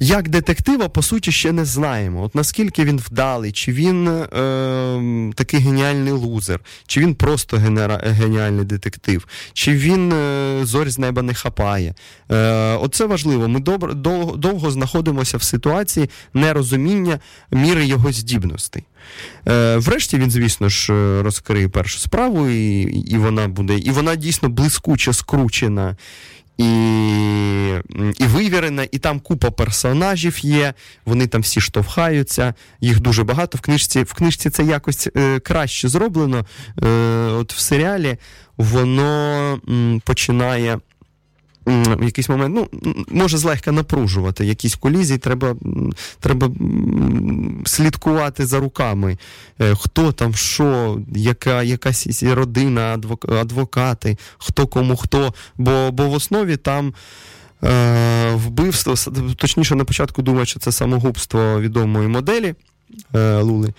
як детектива, по суті, ще не знаємо. От наскільки він вдалий, чи він е, такий геніальний лузер, чи він просто генера... геніальний детектив, чи він е, зорь з неба не хапає. Е, Оце важливо. Ми добр... довго, довго знаходимося в ситуації нерозуміння міри його здібностей. Е, Врешті він, звісно ж, розкриє першу справу, і, і вона буде, і вона дійсно блискуче скручена і і вивірена, і там купа персонажів є, вони там всі штовхаються, їх дуже багато. В книжці в книжці це якось е, краще зроблено. Е, От в серіалі воно м, починає в якийсь момент ну, може злегка напружувати якісь колізії, треба треба слідкувати за руками, е, хто там, що, яка якась родина, адвокати, хто кому хто. Бо бо в основі там е, вбивство, точніше, на початку думаю, що це самогубство відомої моделі. Е, Лули.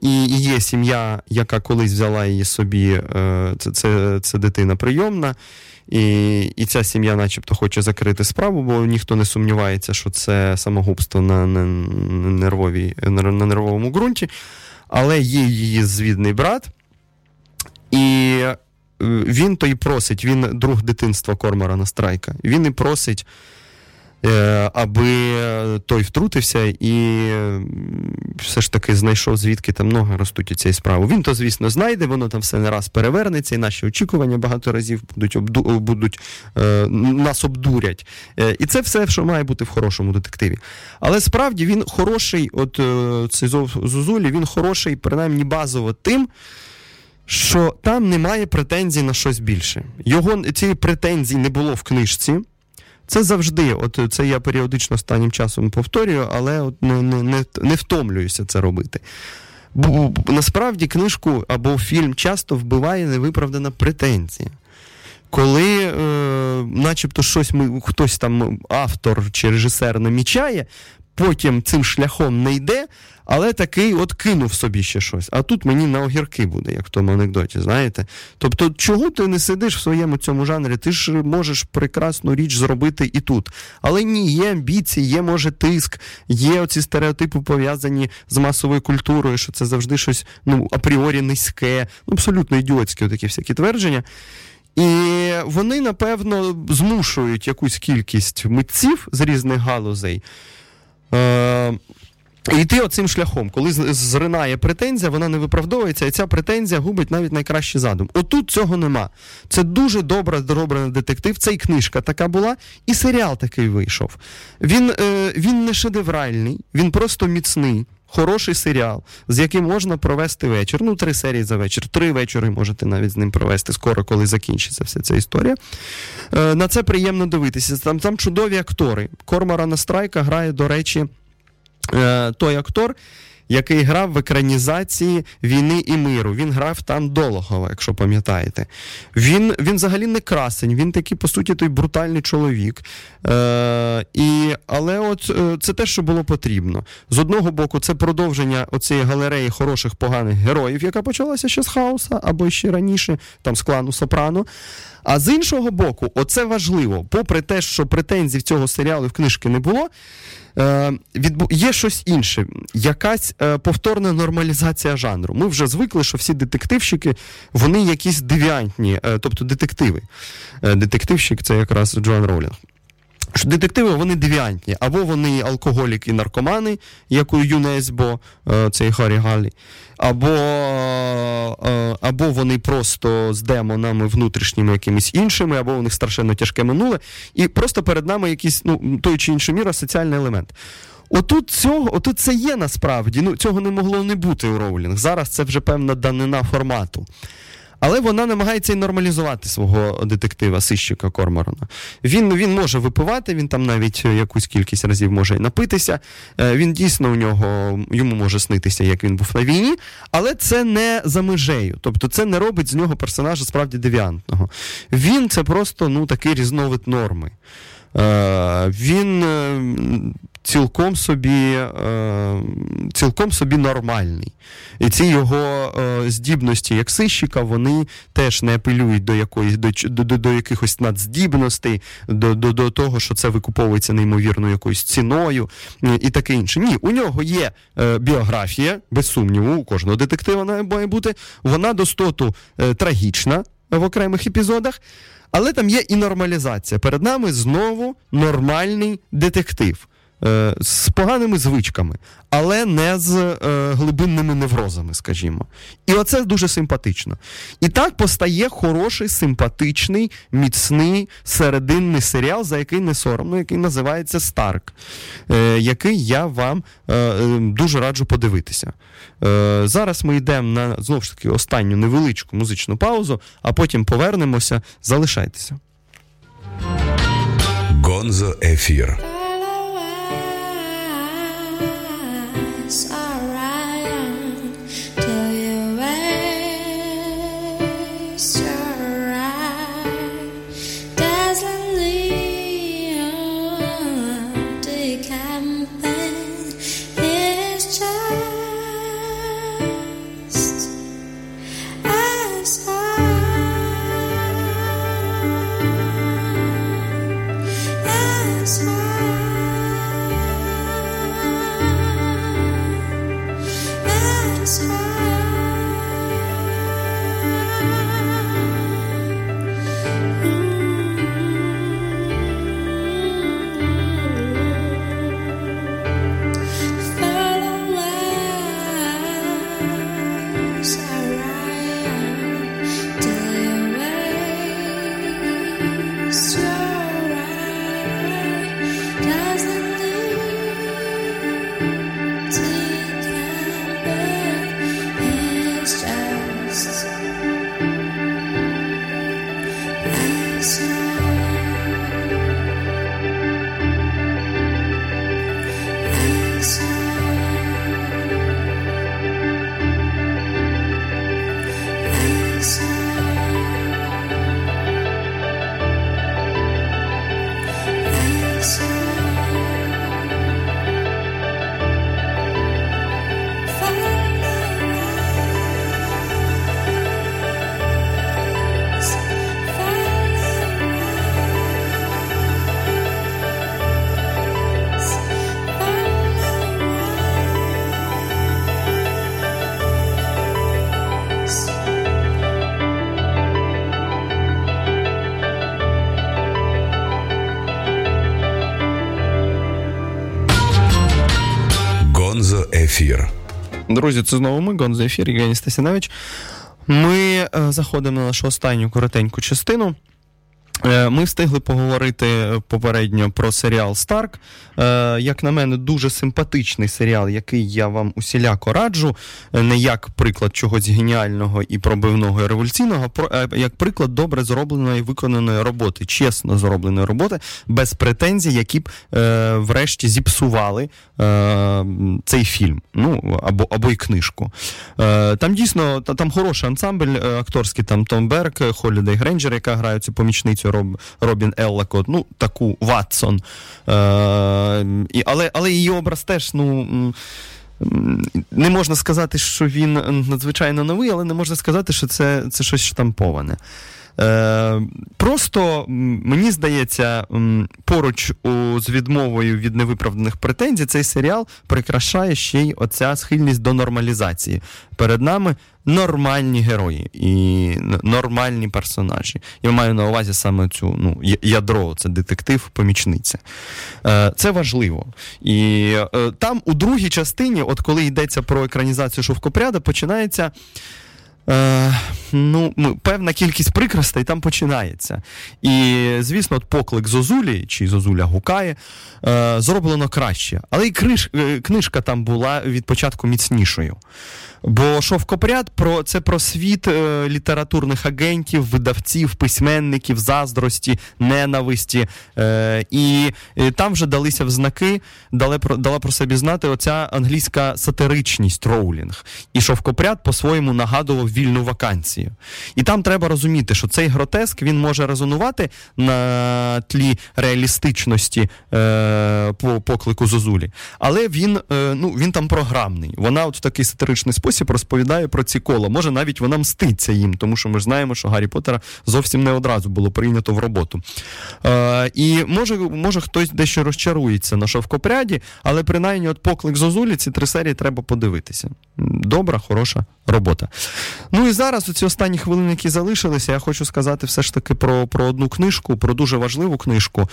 І є сім'я, яка колись взяла її собі, це це, це дитина прийомна. І і ця сім'я, начебто, хоче закрити справу, бо ніхто не сумнівається, що це самогубство на на, нервовій, на, нервовому ґрунті. Але є її звідний брат, і він то й просить, він друг дитинства Кормора Страйка. Він і просить Е, аби той втрутився і все ж таки знайшов, звідки там ноги ростуть у цієї справи. Він то, звісно, знайде, воно там все не раз перевернеться, і наші очікування багато разів будуть обду... будуть е, нас обдурять. Е, і це все, що має бути в хорошому детективі. Але справді він хороший, от е, цей Зозулі, він хороший, принаймні базово тим. Що там немає претензій на щось більше. Його цієї претензії не було в книжці. Це завжди, от це я періодично останнім часом повторюю, але от не не, не, не втомлююся це робити. Бо насправді книжку або фільм часто вбиває невиправдана претензія. Коли, е, начебто, щось ми, хтось там, автор чи режисер намічає, потім цим шляхом не йде, але такий от кинув собі ще щось. А тут мені на огірки буде, як в тому анекдоті, знаєте. Тобто, чого ти не сидиш в своєму цьому жанрі? Ти ж можеш прекрасну річ зробити і тут. Але ні, є амбіції, є, може, тиск, є оці стереотипи пов'язані з масовою культурою, що це завжди щось ну, апріорі низьке, ну, абсолютно ідіотські такі всякі твердження. І вони, напевно, змушують якусь кількість митців з різних галузей. Е, і йти оцим шляхом, коли зринає претензія, вона не виправдовується, і ця претензія губить навіть найкращий задум. Отут цього нема. Це дуже добре зроблений детектив. Це і книжка така була, і серіал такий вийшов. Він е, він не шедевральний, він просто міцний, хороший серіал, з яким можна провести вечір. Ну, три серії за вечір, три вечори можете навіть з ним провести скоро, коли закінчиться вся ця історія. Е, На це приємно дивитися. Там, Там чудові актори. Кормора Настрайка грає, до речі. Е, той актор, який грав в екранізації війни і миру. Він грав там Дологова, якщо пам'ятаєте. Він він взагалі не красень, він такий, по суті, той брутальний чоловік. Е, і, Але от е, це те, що було потрібно. З одного боку, це продовження оцієї галереї хороших поганих героїв, яка почалася ще з хаоса, або ще раніше, там з клану Сопрано. А з іншого боку, оце важливо, попри те, що претензій цього серіалу в книжки не було. Е. Є щось інше, якась е, повторна нормалізація жанру. Ми вже звикли, що всі детективщики вони якісь девіантні, е, тобто детективи. Детективщик це якраз Джоан Ролінг. Що детективи вони девіантні, або вони алкоголіки і наркомани, як у ЮНЕСБО, е, цей Харі Галлі, або е, або вони просто з демонами внутрішніми якимись іншими, або у них страшенно тяжке минуле, і просто перед нами якийсь ну, той чи інший міра соціальний елемент. Отут цього, отут це є насправді. Ну, Цього не могло не бути у Роулінг. Зараз це вже певна данина формату. Але вона намагається і нормалізувати свого детектива, сищика Корморона. Він він може випивати, він там навіть якусь кількість разів може і напитися. Е, він дійсно у нього йому може снитися, як він був на війні, але це не за межею. Тобто це не робить з нього персонажа справді девіантного. Він це просто ну, такий різновид норми. Е, він е, цілком собі цілком собі нормальний. І ці його здібності як сищика, вони теж не апелюють до якоїсь до до, до якихось надздібностей, до, до, до того, що це викуповується неймовірною якоюсь ціною і таке інше. Ні, у нього є біографія, без сумніву, у кожного детектива має бути. Вона достоту трагічна в окремих епізодах. Але там є і нормалізація. Перед нами знову нормальний детектив. Е, з поганими звичками, але не з е, глибинними неврозами, скажімо. І оце дуже симпатично. І так постає хороший, симпатичний, міцний серединний серіал, за який не соромно, який називається Старк, е, який я вам е, е дуже раджу подивитися. Зараз ми йдемо на знову ж таки останню невеличку музичну паузу, а потім повернемося. Залишайтеся. Гонзо ефір. Ефір. Друзі, це знову ми, Гонзо ефір, Євгеній Стасінович. Ми е, заходимо на нашу останню коротеньку частину. Е, ми встигли поговорити попередньо про серіал Старк. Е, як на мене, дуже симпатичний серіал, який я вам усіляко раджу, е, не як приклад чогось геніального і пробивного і революційного, а як приклад добре зробленої виконаної роботи, чесно зробленої роботи, без претензій, які б врешті зіпсували цей фільм. Ну або або й книжку. Там дійсно там хороший ансамбль акторський, там Том Берг, Холідей Гренджер, яка грає цю помічницю. Роб, Робін Еллакот, ну, таку Ватсон. Е, Але але її образ теж, ну. Не можна сказати, що він надзвичайно новий, але не можна сказати, що це це щось штамповане. Е, Просто мені здається, поруч з відмовою від невиправданих претензій цей серіал прикрашає ще й оця схильність до нормалізації. Перед нами нормальні герої і нормальні персонажі. Я маю на увазі саме цю ну, ядро, це детектив, помічниця. Е, Це важливо. І е, там у другій частині, от коли йдеться про екранізацію шовкопряда, починається. Е, ну, Певна кількість прикростей там починається. І, звісно, от поклик Зозулі, чи Зозуля гукає, е, зроблено краще. Але і криш, е, книжка там була від початку міцнішою. Бо шовкопряд про це про світ е, літературних агентів, видавців, письменників, заздрості, ненависті. Е, І е, там вже далися в знаки, дали про, дала про себе знати оця англійська сатиричність роулінг. І шовкопряд по-своєму нагадував вільну вакансію. І там треба розуміти, що цей гротеск він може резонувати на тлі реалістичності е, по поклику Зозулі. Але він е, ну, він там програмний. Вона от в такий сатиричний спосіб спосіб розповідає про ці кола. Може, навіть вона мститься їм, тому що ми ж знаємо, що Гаррі Поттера зовсім не одразу було прийнято в роботу. Е, І може, може хтось дещо розчарується на шовкопряді, але принаймні от поклик Зозулі ці три серії треба подивитися. Добра, хороша робота. Ну і зараз, у ці останні хвилини, які залишилися, я хочу сказати все ж таки про, про одну книжку, про дуже важливу книжку.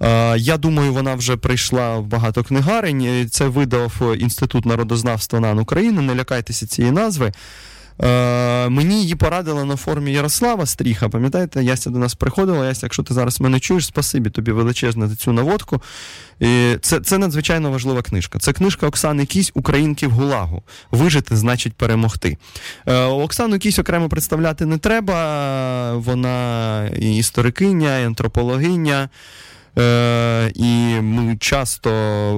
Е, я думаю, вона вже прийшла в багато книгарень. Це видав Інститут народознавства НАН України. Не лякайтеся цієї назви. Е, Мені її порадила на формі Ярослава Стріха. Пам'ятаєте, Яся до нас приходила. Яся, якщо ти зараз мене чуєш, спасибі тобі величезне за цю наводку. І Це це надзвичайно важлива книжка. Це книжка Оксани Кісь Українки в Гулагу. Вижити значить перемогти. Е, Оксану Кісь окремо представляти не треба. Вона історикиня, і антропологиня. Е, І ми часто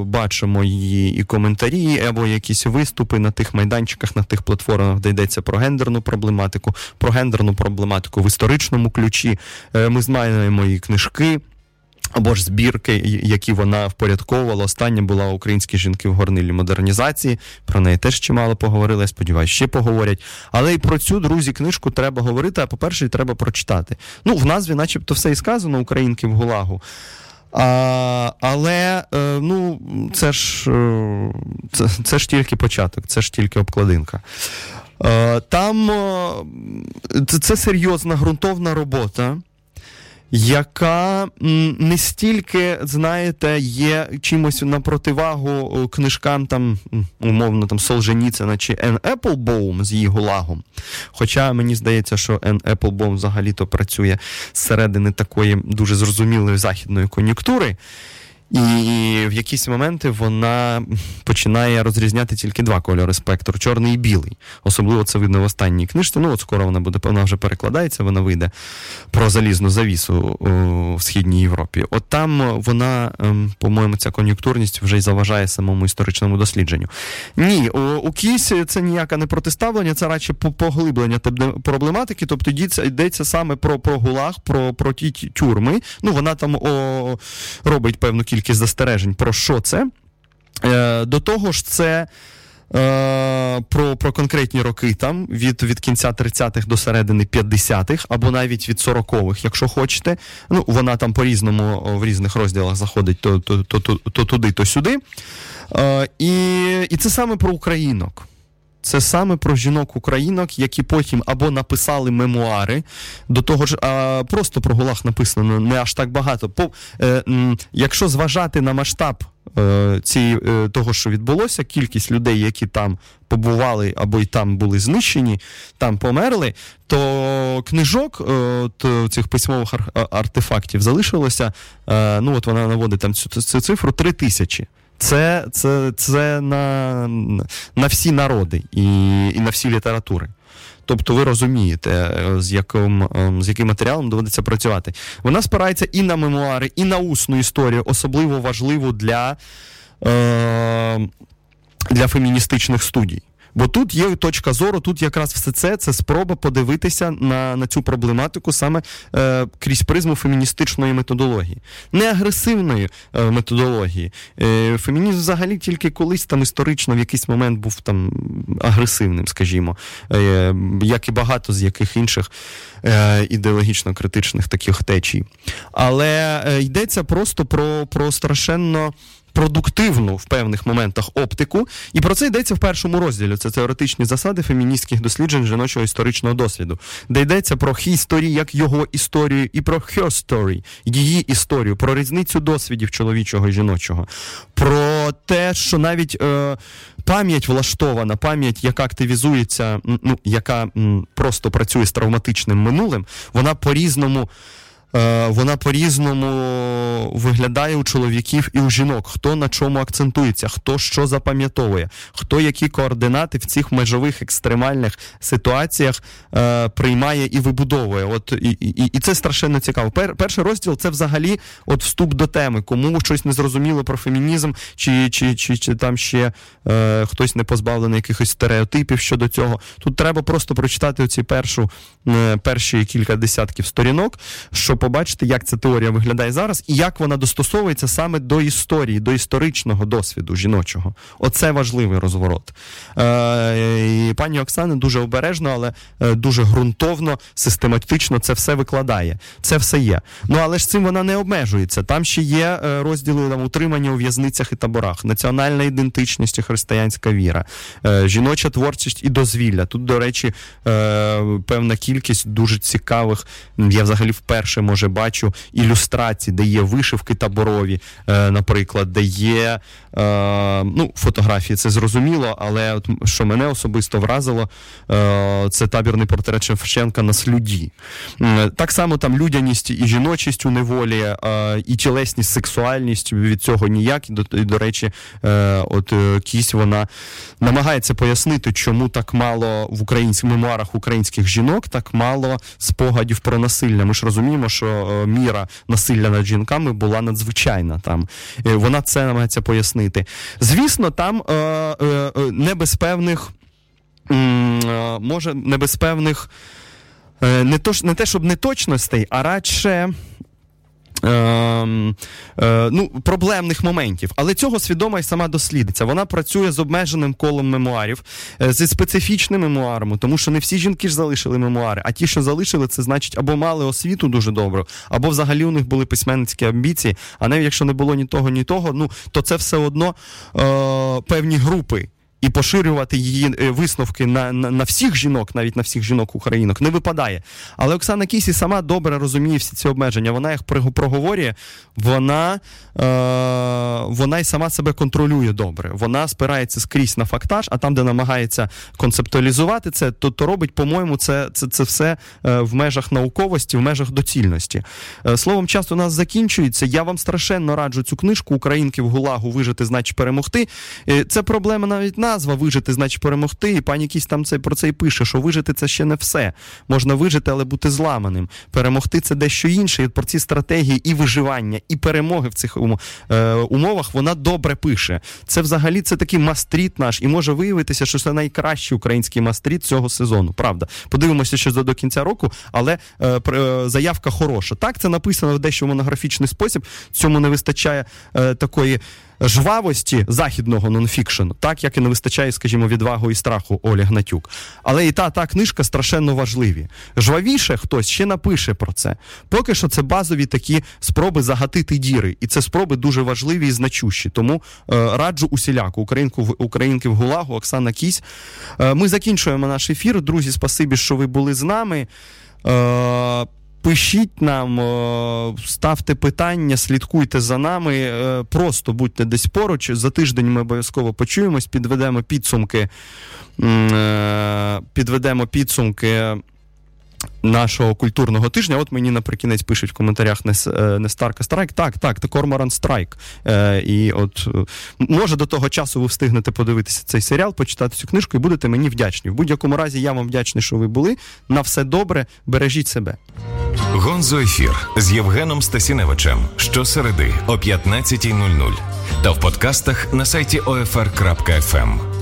бачимо її і коментарі, або якісь виступи на тих майданчиках, на тих платформах, де йдеться про гендерну проблематику, про гендерну проблематику в історичному ключі. Е, Ми знаємо її книжки. Або ж збірки, які вона впорядковувала. Остання була українські жінки в горнилі модернізації. Про неї теж чимало поговорили. Я сподіваюся, ще поговорять. Але і про цю друзі книжку треба говорити. А по-перше, треба прочитати. Ну, в назві, начебто, все і сказано Українки в Гулагу. А, Але е, ну, це ж е, це, це ж тільки початок, це ж тільки обкладинка. Е, там це, серйозна ґрунтовна робота яка не стільки, знаєте, є чимось на противагу книжкам там, умовно, там Солженіцина чи Ен Еплбоум з її гулагом. Хоча мені здається, що Ен Еплбоум взагалі-то працює зсередини такої дуже зрозумілої західної кон'юнктури. І в якісь моменти вона починає розрізняти тільки два кольори спектру чорний і білий. Особливо це видно в останній книжці. Ну, от скоро вона буде, вона вже перекладається, вона вийде про залізну завісу у Східній Європі. От там вона, ем, по-моєму, ця кон'юнктурність вже й заважає самому історичному дослідженню. Ні, у Кісі це ніяке не протиставлення, це радше поглиблення проблематики. Тобто йдеться саме про про гулаг, про про ті тюрми. Ну, вона там о, робить певну кількість кількість застережень про що це. Е, До того ж, це. Е, про про конкретні роки там від від кінця 30-х до середини 50-х, або навіть від 40-х, якщо хочете. Ну, Вона там по-різному в різних розділах заходить то то, то, то, то туди, то сюди. Е, І і це саме про українок. Це саме про жінок-українок, які потім або написали мемуари, до того ж, а, просто про Гулах написано не аж так багато. По, е, Якщо зважати на масштаб е, цієї, е, того, що відбулося, кількість людей, які там побували або й там були знищені, там померли, то книжок е, то цих письмових артефактів залишилося. ну от вона наводить там цю, цю цифру 3 тисячі. Це, це, це на, на всі народи і, і на всі літератури. Тобто ви розумієте, е, з яким, е, з яким матеріалом доводиться працювати. Вона спирається і на мемуари, і на усну історію, особливо важливу для, е, для феміністичних студій. Бо тут є точка зору, тут якраз все це це спроба подивитися на на цю проблематику саме е, крізь призму феміністичної методології, не агресивної е, методології. Е, Фемінізм взагалі тільки колись там історично в якийсь момент був там агресивним, скажімо, е, як і багато з яких інших е, ідеологічно критичних таких течій. Але е, йдеться просто про, про страшенно продуктивну в певних моментах оптику, і про це йдеться в першому розділі. Це теоретичні засади феміністських досліджень жіночого історичного досвіду, де йдеться про history як його історію, і про story, її історію, про різницю досвідів чоловічого і жіночого, про те, що навіть е, пам'ять влаштована, пам'ять, яка активізується, ну яка м, просто працює з травматичним минулим, вона по-різному. Е, вона по-різному виглядає у чоловіків і у жінок, хто на чому акцентується, хто що запам'ятовує, хто які координати в цих межових екстремальних ситуаціях е, приймає і вибудовує. От і, і, і це страшенно цікаво. Пер, перший розділ це взагалі от вступ до теми, кому щось не зрозуміло про фемінізм, чи чи, чи, чи там ще е, хтось не позбавлений якихось стереотипів щодо цього. Тут треба просто прочитати оці першу е, перші кілька десятків сторінок, щоб побачити, як ця теорія виглядає зараз, і як вона достосовується саме до історії, до історичного досвіду жіночого. Оце важливий розворот. Е, і Пані Оксана дуже обережно, але е, дуже ґрунтовно, систематично це все викладає. Це все є. Ну але ж цим вона не обмежується. Там ще є е, розділи там, утримання у в'язницях і таборах, національна ідентичність і християнська віра, е, жіноча творчість і дозвілля. Тут, до речі, е, певна кількість дуже цікавих. Я взагалі вперше може бачу ілюстрації, де є вишивки таборові, е, наприклад, де є е, ну, фотографії, це зрозуміло, але от що мене особисто вразило, е, це табірний портрет Шевченка на слюді. Так само там людяність і жіночість у неволі, і тілесність, сексуальність від цього ніяк. І до, речі, от кість вона намагається пояснити, чому так мало в українських мемуарах українських жінок, так мало спогадів про насилля. Ми ж розуміємо, що е, міра насилля над жінками була надзвичайна там. Е, Вона це намагається пояснити. Звісно, там е, не без певних, може, не без певних. Не, то, не те, щоб неточностей, а радше. Ем, е, ну, проблемних моментів, але цього свідома й сама дослідниця. Вона працює з обмеженим колом мемуарів, е, зі специфічними мемуарами, тому що не всі жінки ж залишили мемуари, а ті, що залишили, це значить або мали освіту дуже добру, або взагалі у них були письменницькі амбіції. А навіть якщо не було ні того, ні того, ну то це все одно е, певні групи. І поширювати її е, висновки на, на, на всіх жінок, навіть на всіх жінок українок, не випадає. Але Оксана Кісі сама добре розуміє всі ці обмеження. Вона їх проговорює, вона, е, вона й сама себе контролює добре. Вона спирається скрізь на фактаж, а там, де намагається концептуалізувати це, то, то робить, по-моєму, це, це, це все е, в межах науковості, в межах доцільності. Е, словом, час у нас закінчується. Я вам страшенно раджу цю книжку Українки в Гулагу вижити, значить перемогти. Це проблема навіть назва вижити, значить перемогти. І пані Кісь там це про це і пише, що вижити це ще не все. Можна вижити, але бути зламаним. Перемогти це дещо інше. І про ці стратегії і виживання, і перемоги в цих е, умовах вона добре пише. Це взагалі це такий must-read наш, і може виявитися, що це найкращий український must-read цього сезону. Правда, подивимося, що до кінця року, але е, е, заявка хороша. Так, це написано в дещо монографічний спосіб. Цьому не вистачає е, такої. Жвавості західного нонфікшену, так як і не вистачає, скажімо, відвагу і страху Олі Гнатюк. Але і та та книжка страшенно важливі. Жвавіше хтось ще напише про це. Поки що це базові такі спроби загатити діри, і це спроби дуже важливі і значущі. Тому е, раджу усіляку українку українки в Гулагу, Оксана Кісь. Е, ми закінчуємо наш ефір. Друзі, спасибі, що ви були з нами. Е, пишіть нам, ставте питання, слідкуйте за нами. Просто будьте десь поруч. За тиждень ми обов'язково почуємось, підведемо підсумки. Підведемо підсумки нашого культурного тижня. От мені наприкінець пишуть в коментарях не, е, Старка Страйк. Так, так, це Корморан Страйк. Е, І от е, може до того часу ви встигнете подивитися цей серіал, почитати цю книжку і будете мені вдячні. В будь-якому разі я вам вдячний, що ви були. На все добре, бережіть себе. Гонзо ефір з Євгеном Стасіневичем щосереди о 15.00 та в подкастах на сайті OFR.FM.